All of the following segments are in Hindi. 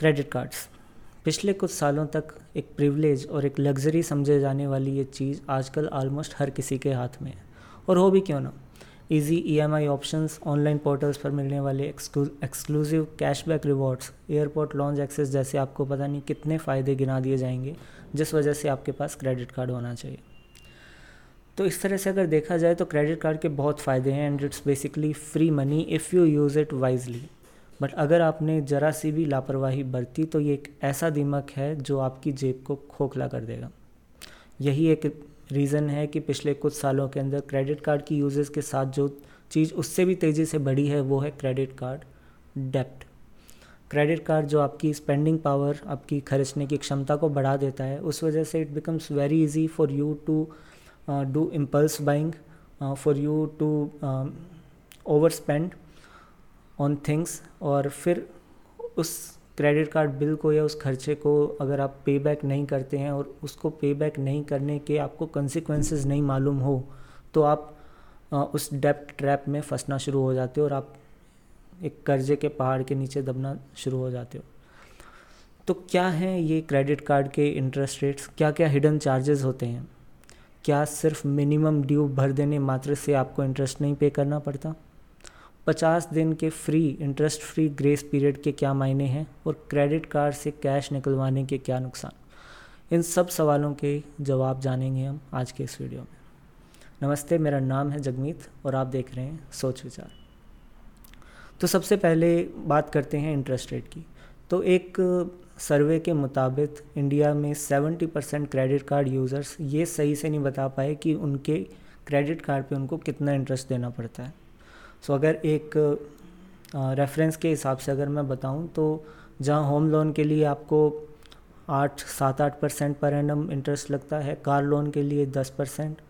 Credit cards. पिछले कुछ सालों तक एक प्रिविलेज और एक लग्जरी समझे जाने वाली ये चीज़ आजकल ऑलमोस्ट हर किसी के हाथ में है। और हो भी क्यों ना? Easy EMI options online portals पर मिलने वाले exclusive cashback rewards airport lounge access जैसे आपको पता नहीं कितने फ़ायदे गिना दिए जाएँगे, जिस वजह से आपके पास क्रेडिट कार्ड होना चाहिए। तो इस तरह से अगर देखा जाए तो क्रेडिट कार्ड के बहुत फ़ायदे हैं and it's basically free money if you use it wisely but अगर आपने ज़रा सी भी लापरवाही बरती तो ये एक ऐसा दिमक है जो आपकी जेब को खोखला कर देगा। यही एक रीज़न है कि पिछले कुछ सालों के अंदर क्रेडिट कार्ड की यूजेस के साथ जो चीज़ उससे भी तेज़ी से बढ़ी है, वो है क्रेडिट कार्ड डेप्ट क्रेडिट कार्ड जो आपकी स्पेंडिंग पावर आपकी खर्चने की क्षमता को बढ़ा देता है, उस वजह से it becomes very easy for you to do impulse buying for you to overspend on things और फिर उस क्रेडिट कार्ड बिल को या उस खर्चे को अगर आप पे बैक नहीं करते हैं और उसको पे बैक नहीं करने के आपको कंसिक्वेंसेस नहीं मालूम हो तो आप उस डेप्ट ट्रैप में फंसना शुरू हो जाते हो और आप एक कर्जे के पहाड़ के नीचे दबना शुरू हो जाते हो। तो क्या हैं ये क्रेडिट कार्ड के इंटरेस्ट रेट्स क्या क्या हिडन चार्जेस होते हैं? क्या सिर्फ़ मिनिमम ड्यू भर देने मात्र से आपको इंटरेस्ट नहीं पे करना पड़ता? पचास दिन के free interest free grace period के क्या मायने हैं और क्रेडिट कार्ड से कैश निकलवाने के क्या नुकसान? इन सब सवालों के जवाब जानेंगे हम आज के इस वीडियो में। नमस्ते, मेरा नाम है जगमीत और आप देख रहे हैं सोच विचार। तो सबसे पहले बात करते हैं इंटरेस्ट रेट की। तो एक सर्वे के मुताबिक इंडिया में 70 परसेंट क्रेडिट कार्ड यूज़र्स ये सही से नहीं बता पाए कि उनके क्रेडिट कार्ड पे उनको कितना इंटरेस्ट देना पड़ता है। सो अगर एक रेफरेंस के हिसाब से अगर मैं बताऊँ तो जहाँ होम लोन के लिए आपको आठ, सात, आठ परसेंट पर एनम इंटरेस्ट लगता है कार लोन के लिए दस परसेंट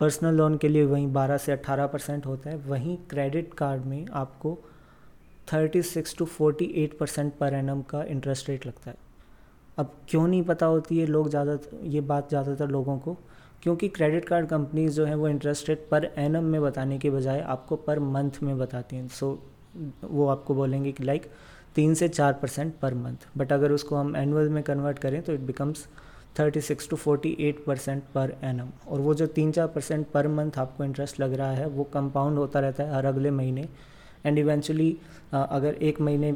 पर्सनल लोन के लिए वहीं बारह से अट्ठारह परसेंट होता है, वहीं क्रेडिट कार्ड में आपको thirty six to forty eight percent per annum का इंटरेस्ट रेट लगता है। अब क्यों नहीं पता होती है लोग ज़्यादा, ये बात ज़्यादातर लोगों को? क्योंकि क्रेडिट कार्ड कंपनीज़ जो हैं वो इंटरेस्ट रेट पर एनम में बताने के बजाय आपको पर मंथ में बताती हैं। सो वो आपको बोलेंगे कि लाइक तीन से चार परसेंट पर मंथ बट अगर उसको हम एनुअल में कन्वर्ट करें तो it becomes thirty six to forty eight percent per annum और वो जो तीन चार परसेंट पर मंथ आपको इंटरेस्ट लग रहा है, वो कंपाउंड होता रहता है हर अगले महीने। एंड इवेंचुअली अगर एक महीने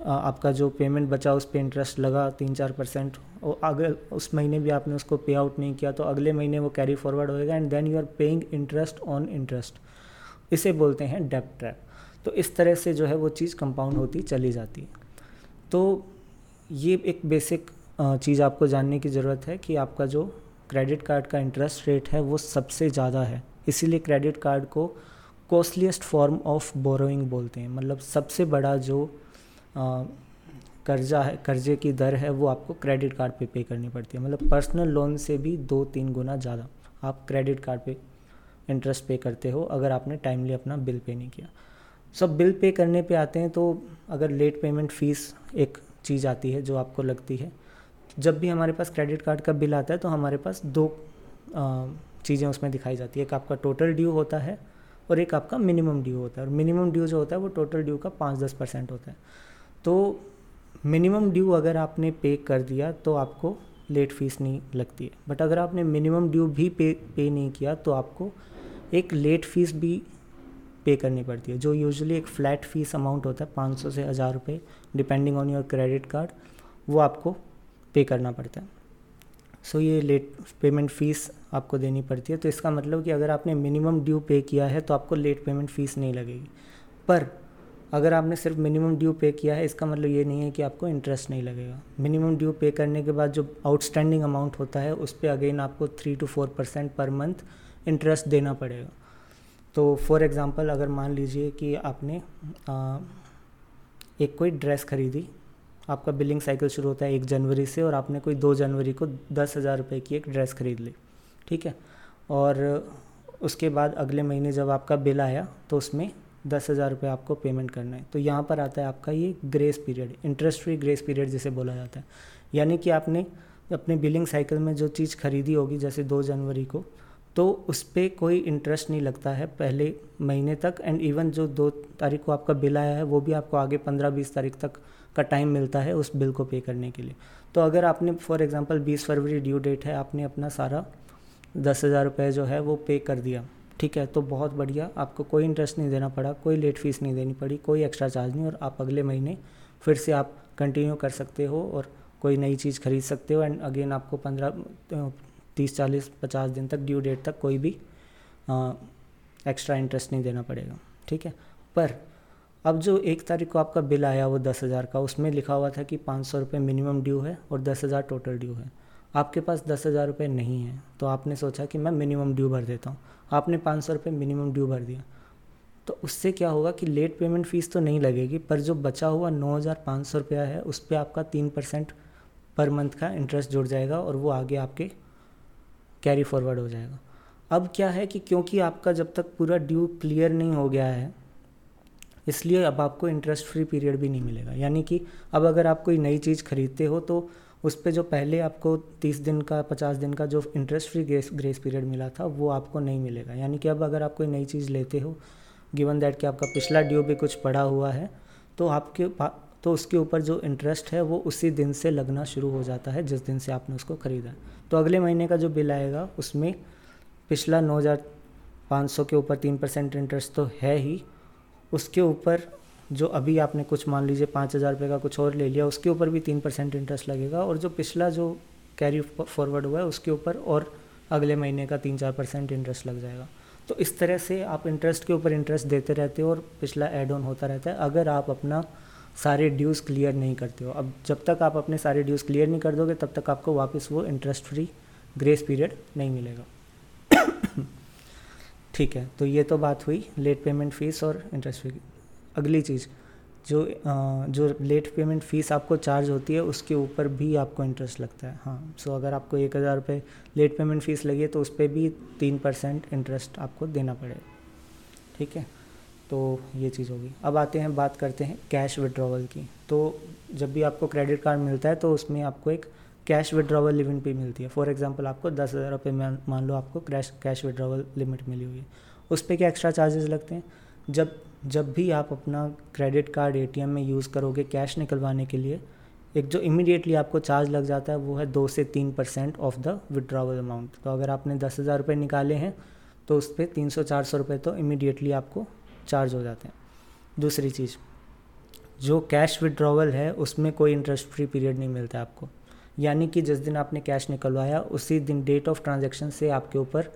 आपका जो पेमेंट बचा उस पर इंटरेस्ट लगा तीन चार परसेंट और अगर उस महीने भी आपने उसको पे आउट नहीं किया तो अगले महीने वो कैरी फॉरवर्ड होएगा and then you are paying interest on interest इसे बोलते हैं डेप ट्रैप तो इस तरह से जो है वो चीज़ कंपाउंड होती, चली जाती है। तो ये एक बेसिक चीज़ आपको जानने की ज़रूरत है कि आपका जो क्रेडिट कार्ड का इंटरेस्ट रेट है वो सबसे ज़्यादा है। इसीलिए क्रेडिट कार्ड को कॉस्टलीस्ट फॉर्म ऑफ़ बोरोइंग बोलते हैं। मतलब सबसे बड़ा जो कर्जा है, कर्जे की दर है, वो आपको क्रेडिट कार्ड पे पे करनी पड़ती है। मतलब पर्सनल लोन से भी दो तीन गुना ज़्यादा आप क्रेडिट कार्ड पे इंटरेस्ट पे करते हो, अगर आपने टाइमली अपना बिल पे नहीं किया। सब बिल पे करने पे आते हैं तो अगर लेट पेमेंट फ़ीस एक चीज़ आती है जो आपको लगती है, जब भी हमारे पास क्रेडिट कार्ड का बिल आता है तो हमारे पास दो चीज़ें उसमें दिखाई जाती है। एक आपका टोटल ड्यू होता है और एक आपका मिनिमम ड्यू होता है। और मिनिमम ड्यू जो होता है वो टोटल ड्यू का पाँच दस परसेंट होता है। तो मिनिमम ड्यू अगर आपने पे कर दिया तो आपको लेट फ़ीस नहीं लगती है। बट अगर आपने मिनिमम ड्यू भी पे पे नहीं किया तो आपको एक लेट फ़ीस भी पे करनी पड़ती है जो यूजुअली एक फ़्लैट फ़ीस अमाउंट होता है पाँच सौ से हज़ार रुपये depending on your credit card वो आपको पे करना पड़ता है। सो so, ये लेट पेमेंट फ़ीस आपको देनी पड़ती है। तो इसका मतलब कि अगर आपने मिनिमम ड्यू पे किया है तो आपको लेट पेमेंट फ़ीस नहीं लगेगी। पर अगर आपने सिर्फ़ मिनिमम ड्यू पे किया है इसका मतलब ये नहीं है कि आपको इंटरेस्ट नहीं लगेगा। मिनिमम ड्यू पे करने के बाद जो आउटस्टैंडिंग अमाउंट होता है उस पर अगेन आपको three to four percent per month interest देना पड़ेगा। तो फॉर एग्ज़ाम्पल अगर मान लीजिए कि आपने आ, एक कोई ड्रेस खरीदी आपका बिलिंग साइकिल शुरू होता है एक जनवरी से और आपने कोई दो जनवरी को दस हज़ार रुपये की एक ड्रेस खरीद ली ठीक है? और उसके बाद अगले महीने जब आपका बिल आया तो उसमें दस हज़ार रुपये आपको पेमेंट करना है। तो यहाँ पर आता है आपका ये grace period interest free grace period जिसे बोला जाता है। यानी कि आपने अपने बिलिंग साइकिल में जो चीज़ खरीदी होगी, जैसे दो जनवरी को तो उस पर कोई इंटरेस्ट नहीं लगता है पहले महीने तक एंड इवन जो दो तारीख को आपका बिल आया है, वो भी आपको आगे पंद्रह बीस तारीख तक का टाइम मिलता है उस बिल को पे करने के लिए। तो अगर आपने फॉर एग्ज़ाम्पल बीस फरवरी ड्यू डेट है, आपने अपना सारा दस हज़ार रुपये जो है वो पे कर दिया। ठीक है तो बहुत बढ़िया। आपको कोई इंटरेस्ट नहीं देना पड़ा, कोई लेट फ़ीस नहीं देनी पड़ी, कोई एक्स्ट्रा चार्ज नहीं, और आप अगले महीने फिर से आप कंटिन्यू कर सकते हो और कोई नई चीज़ खरीद सकते हो। एंड अगेन आपको पंद्रह, तीस, चालीस, पचास दिन तक ड्यू डेट तक कोई भी एक्स्ट्रा इंटरेस्ट नहीं देना पड़ेगा। ठीक है? पर अब जो एक तारीख को आपका बिल आया वो दस हज़ार का, उसमें लिखा हुआ था कि पाँच सौ रुपये मिनिमम ड्यू है और दस हज़ार टोटल ड्यू है। आपके पास दस हज़ार रुपये नहीं है तो आपने सोचा कि मैं मिनिमम ड्यू भर देता हूँ। आपने पाँच सौ रुपये मिनिमम ड्यू भर दिया। तो उससे क्या होगा कि लेट पेमेंट फ़ीस तो नहीं लगेगी, पर जो बचा हुआ नौ हज़ार पाँच सौ रुपया है, उस पर आपका तीन परसेंट पर मंथ का इंटरेस्ट जुड़ जाएगा और वो आगे आपके कैरी फॉरवर्ड हो जाएगा। अब क्या है कि क्योंकि आपका जब तक पूरा ड्यू क्लियर नहीं हो गया है, इसलिए अब आपको इंटरेस्ट फ्री पीरियड भी नहीं मिलेगा। यानी कि अब अगर आप कोई नई चीज़ खरीदते हो तो उस पर जो पहले आपको तीस दिन का, पचास दिन का जो interest free grace grace period मिला था, वो आपको नहीं मिलेगा। यानी कि अब अगर आप कोई नई चीज़ लेते हो गिवन दैट कि आपका पिछला ड्यू भी कुछ पड़ा हुआ है तो आपके तो उसके ऊपर जो इंटरेस्ट है, वो उसी दिन से लगना शुरू हो जाता है, जिस दिन से आपने उसको ख़रीदा। तो अगले महीने का जो बिल आएगा, उसमें पिछला नौ हज़ार पाँच सौ के ऊपर तीन परसेंट इंटरेस्ट तो है ही, उसके ऊपर जो अभी आपने कुछ मान लीजिए पाँच हज़ार रुपये का कुछ और ले लिया, उसके ऊपर भी तीन परसेंट इंटरेस्ट लगेगा और जो पिछला जो कैरी फॉरवर्ड हुआ है, उसके ऊपर और अगले महीने का तीन चार परसेंट इंटरेस्ट लग जाएगा। तो इस तरह से आप इंटरेस्ट के ऊपर इंटरेस्ट देते रहते हो और पिछला एड ऑन होता रहता है, अगर आप अपना सारे ड्यूज़ क्लियर नहीं करते हो। अब जब तक आप अपने सारे ड्यूज़ क्लियर नहीं कर दोगे, तब तक आपको वापस वो इंटरेस्ट फ्री ग्रेस पीरियड नहीं मिलेगा। ठीक है तो ये तो बात हुई लेट पेमेंट फ़ीस और इंटरेस्ट फ्री अगली चीज़, जो जो लेट पेमेंट फ़ीस आपको चार्ज होती है, उसके ऊपर भी आपको इंटरेस्ट लगता है। हाँ सो अगर आपको एक हज़ार रुपये लेट पेमेंट फ़ीस लगी है तो उस पर भी तीन परसेंट इंटरेस्ट आपको देना पड़ेगा। ठीक है? तो ये चीज़ होगी। अब आते हैं, बात करते हैं कैश विड्रॉवल की। तो जब भी आपको क्रेडिट कार्ड मिलता है तो उसमें आपको एक कैश विड्रॉवल लिमिट भी मिलती है। फॉर एग्जांपल आपको दस हज़ार रुपये मान लो आपको कैश कैश विड्रॉवल लिमिट मिली हुई है। उस पर क्या एक्स्ट्रा चार्जेस लगते हैं? जब जब भी आप अपना क्रेडिट कार्ड एटीएम में यूज़ करोगे कैश निकलवाने के लिए, एक जो इमीडिएटली आपको चार्ज लग जाता है वो है दो से तीन percent of the withdrawal amount तो अगर आपने दस हज़ार रुपये निकाले हैं तो उस पर तीन सौ, चार सौ रुपये तो इमीडिएटली आपको चार्ज हो जाते हैं। दूसरी चीज़, जो कैश विड्रॉवल है, उसमें कोई इंटरेस्ट फ्री पीरियड नहीं मिलता आपको। यानी कि जिस दिन आपने कैश निकलवाया, उसी दिन डेट ऑफ़ ट्रांजेक्शन से आपके ऊपर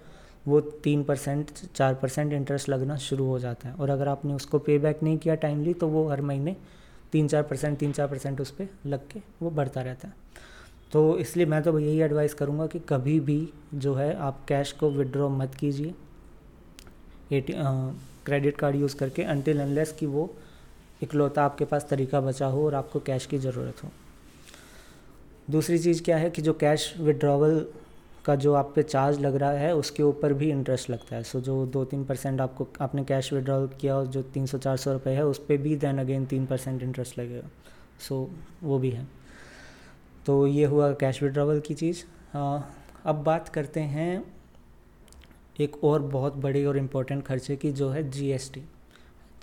वो तीन परसेंट, चार परसेंट इंटरेस्ट लगना शुरू हो जाता है। और अगर आपने उसको पे बैक नहीं किया टाइमली तो वो हर महीने तीन चार परसेंट, तीन चार परसेंट उस पर लग के वो बढ़ता रहता है। तो इसलिए मैं तो यही एडवाइस करूँगा कि कभी भी जो है आप कैश को विड्रॉ मत कीजिए। ए क्रेडिट कार्ड यूज़ करके अनटिल अनलेस कि वो इकलौता आपके पास तरीका बचा हो और आपको कैश की ज़रूरत हो। दूसरी चीज़ क्या है कि जो कैश विड्रॉवल का जो आप पे चार्ज लग रहा है, उसके ऊपर भी इंटरेस्ट लगता है। सो जो दो तीन परसेंट आपको, आपने कैश विड्रॉल किया और जो तीन सौ चार सौ रुपये है, उस पर भी दैन अगेन तीन परसेंट इंटरेस्ट लगेगा। सो वो भी है। तो ये हुआ कैश विड्रॉवल की चीज़। अब बात करते हैं एक और बहुत बड़ी और इम्पोर्टेंट खर्चे की, जो है जीएसटी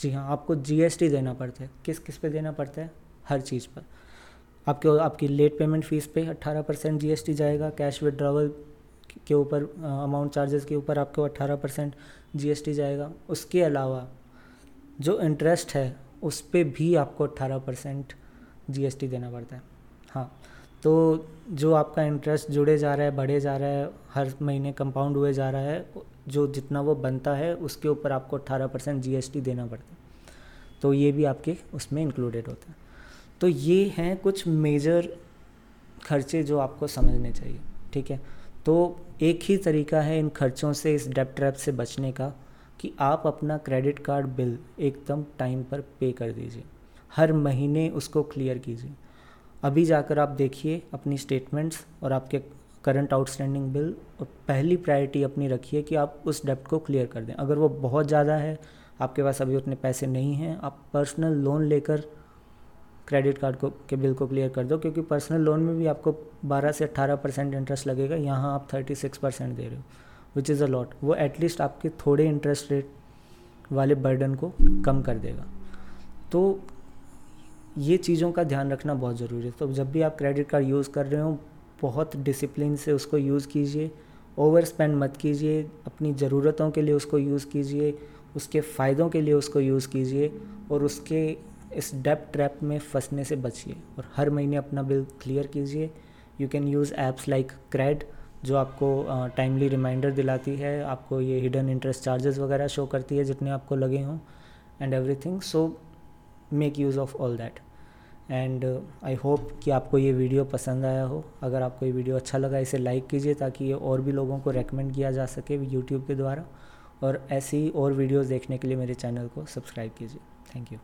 जी हाँ आपको जीएसटी देना पड़ता है। किस किस पे देना पड़ता है? हर चीज़ पर। आपके, आपकी लेट पेमेंट फ़ीस पे 18 परसेंट जी जाएगा कैश विड्रॉवल के ऊपर अमाउंट चार्जेस के ऊपर आपको 18 परसेंट जी जाएगा। उसके अलावा जो इंटरेस्ट है, उस पर भी आपको 18 परसेंट जी देना पड़ता है। हाँ तो जो आपका इंटरेस्ट जुड़े जा रहा है, बढ़े जा रहा है, हर महीने कंपाउंड हुए जा रहा है, जो जितना वो बनता है, उसके ऊपर आपको 18 परसेंट जी देना पड़ता है। तो ये भी आपके उसमें इंक्लूडेड होता है। तो ये हैं कुछ मेजर खर्चे जो आपको समझने चाहिए, ठीक है? तो एक ही तरीका है इन खर्चों से, इस डेप ट्रैप से बचने का कि आप अपना क्रेडिट कार्ड बिल एकदम टाइम पर पे कर दीजिए। हर महीने उसको क्लियर कीजिए। अभी जाकर आप देखिए अपनी स्टेटमेंट्स और आपके करंट आउटस्टैंडिंग बिल और पहली प्रायोरिटी अपनी रखिए कि आप उस डेप्ट को क्लियर कर दें। अगर वो बहुत ज़्यादा है, आपके पास अभी उतने पैसे नहीं हैं, आप पर्सनल लोन लेकर क्रेडिट कार्ड को, के बिल को क्लियर कर दो, क्योंकि पर्सनल लोन में भी आपको 12 से 18 परसेंट इंटरेस्ट लगेगा, यहाँ आप 36 परसेंट दे रहे हो विच इज़ अ लॉट वो एटलीस्ट आपके थोड़े इंटरेस्ट रेट वाले बर्डन को कम कर देगा। तो ये चीज़ों का ध्यान रखना बहुत ज़रूरी है। तो जब भी आप क्रेडिट कार्ड यूज़ कर रहे हो, बहुत डिसिप्लिन से उसको यूज़ कीजिए ओवर स्पेंड मत कीजिए, अपनी ज़रूरतों के लिए उसको यूज़ कीजिए, उसके फ़ायदों के लिए उसको यूज़ कीजिए, और उसके इस डेप ट्रैप में फंसने से बचिए और हर महीने अपना बिल क्लियर कीजिए। You can use apps like CRED जो आपको टाइमली रिमाइंडर दिलाती है। आपको ये हिडन इंटरेस्ट चार्जेस वगैरह शो करती है जितने आपको लगे हों and everything so make use of all that and I hope कि आपको ये वीडियो पसंद आया हो। अगर आपको ये वीडियो अच्छा लगा, इसे लाइक कीजिए ताकि ये और भी लोगों को रेकमेंड किया जा सके यूट्यूब के द्वारा। और ऐसी और वीडियोज़ देखने के लिए मेरे चैनल को सब्सक्राइब कीजिए। Thank you